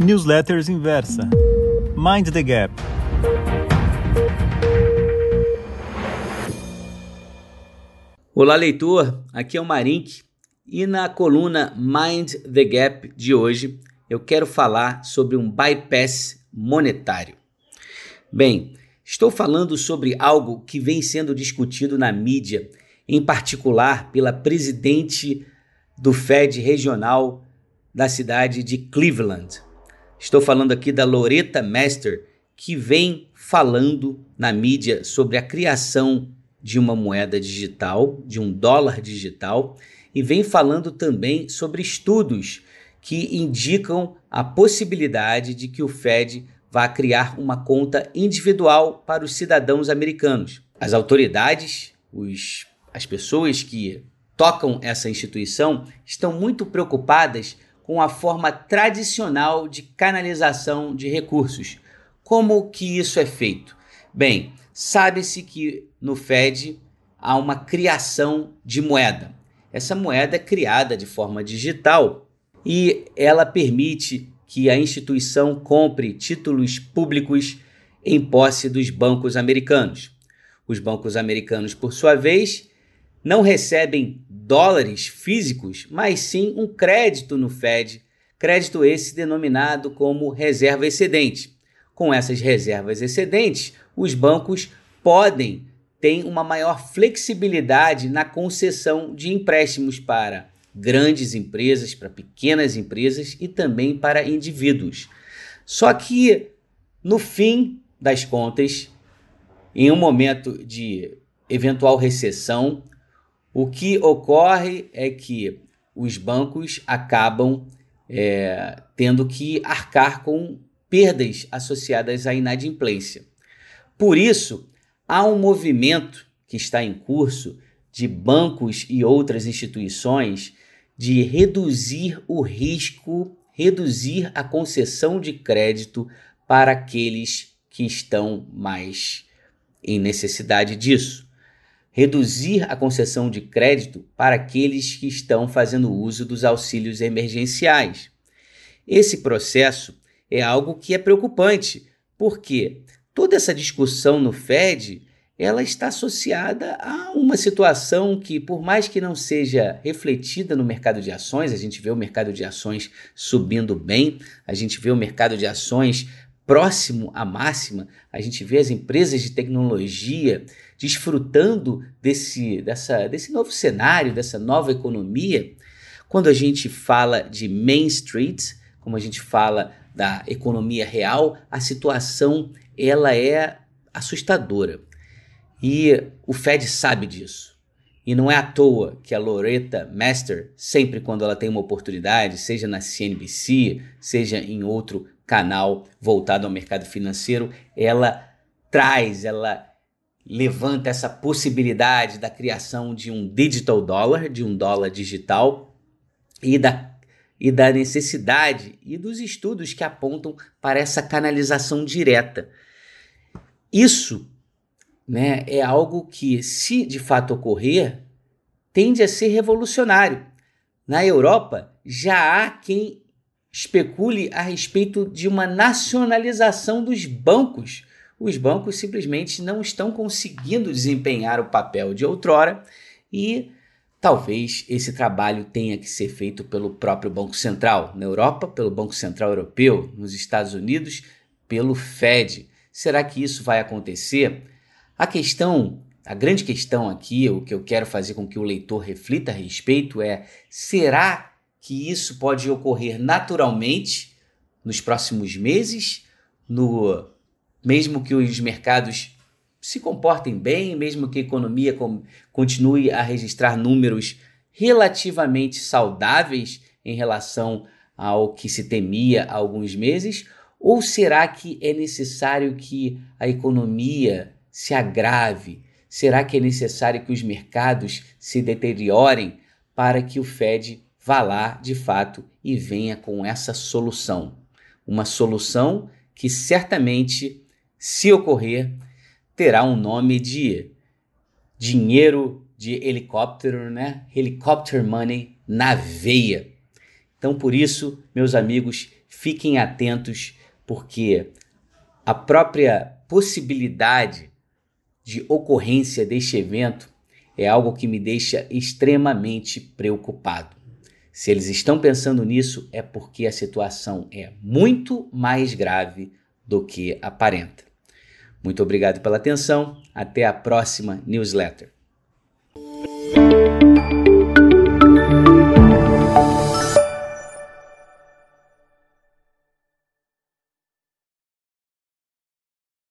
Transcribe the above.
Newsletters Inversa. Mind the Gap. Olá, leitor. Aqui é o Marink e na coluna Mind the Gap de hoje eu quero falar sobre um bypass monetário. Bem, estou falando sobre algo que vem sendo discutido na mídia, em particular pela presidente do Fed regional da cidade de Cleveland. Estou falando aqui da Loretta Master, que vem falando na mídia sobre a criação de uma moeda digital, de um dólar digital, e vem falando também sobre estudos que indicam a possibilidade de que o Fed vá criar uma conta individual para os cidadãos americanos. As autoridades, os, as pessoas que tocam essa instituição estão muito preocupadas com a forma tradicional de canalização de recursos. Como que isso é feito? Bem, sabe-se que no Fed há uma criação de moeda. Essa moeda é criada de forma digital e ela permite que a instituição compre títulos públicos em posse dos bancos americanos. Os bancos americanos, por sua vez, não recebem dólares físicos, mas sim um crédito no Fed, crédito esse denominado como reserva excedente. Com essas reservas excedentes, os bancos podem ter uma maior flexibilidade na concessão de empréstimos para grandes empresas, para pequenas empresas e também para indivíduos. Só que, no fim das contas, em um momento de eventual recessão, o que ocorre é que os bancos acabam é, tendo que arcar com perdas associadas à inadimplência. Por isso, há um movimento que está em curso de bancos e outras instituições de reduzir o risco, reduzir a concessão de crédito para aqueles que estão mais em necessidade disso reduzir a concessão de crédito para aqueles que estão fazendo uso dos auxílios emergenciais. Esse processo é algo que é preocupante, porque toda essa discussão no Fed ela está associada a uma situação que, por mais que não seja refletida no mercado de ações, a gente vê o mercado de ações subindo bem, a gente vê o mercado de ações próximo à máxima, a gente vê as empresas de tecnologia desfrutando desse, dessa, desse novo cenário, dessa nova economia. Quando a gente fala de Main Street, como a gente fala da economia real, a situação ela é assustadora. E o Fed sabe disso. E não é à toa que a Loretta Master, sempre quando ela tem uma oportunidade, seja na CNBC, seja em outro canal voltado ao mercado financeiro, ela traz, ela levanta essa possibilidade da criação de um digital dollar, de um dólar digital e da, e da necessidade e dos estudos que apontam para essa canalização direta. Isso né, é algo que, se de fato ocorrer, tende a ser revolucionário. Na Europa, já há quem especule a respeito de uma nacionalização dos bancos. Os bancos simplesmente não estão conseguindo desempenhar o papel de outrora e talvez esse trabalho tenha que ser feito pelo próprio Banco Central. Na Europa, pelo Banco Central Europeu, nos Estados Unidos, pelo Fed. Será que isso vai acontecer? A questão, a grande questão aqui, o que eu quero fazer com que o leitor reflita a respeito é: será que isso pode ocorrer naturalmente nos próximos meses, no mesmo que os mercados se comportem bem, mesmo que a economia continue a registrar números relativamente saudáveis em relação ao que se temia há alguns meses? Ou será que é necessário que a economia se agrave? Será que é necessário que os mercados se deteriorem para que o Fed vá lá de fato e venha com essa solução. Uma solução que certamente, se ocorrer, terá um nome de dinheiro de helicóptero, né? Helicopter money na veia. Então, por isso, meus amigos, fiquem atentos, porque a própria possibilidade de ocorrência deste evento é algo que me deixa extremamente preocupado. Se eles estão pensando nisso, é porque a situação é muito mais grave do que aparenta. Muito obrigado pela atenção. Até a próxima newsletter.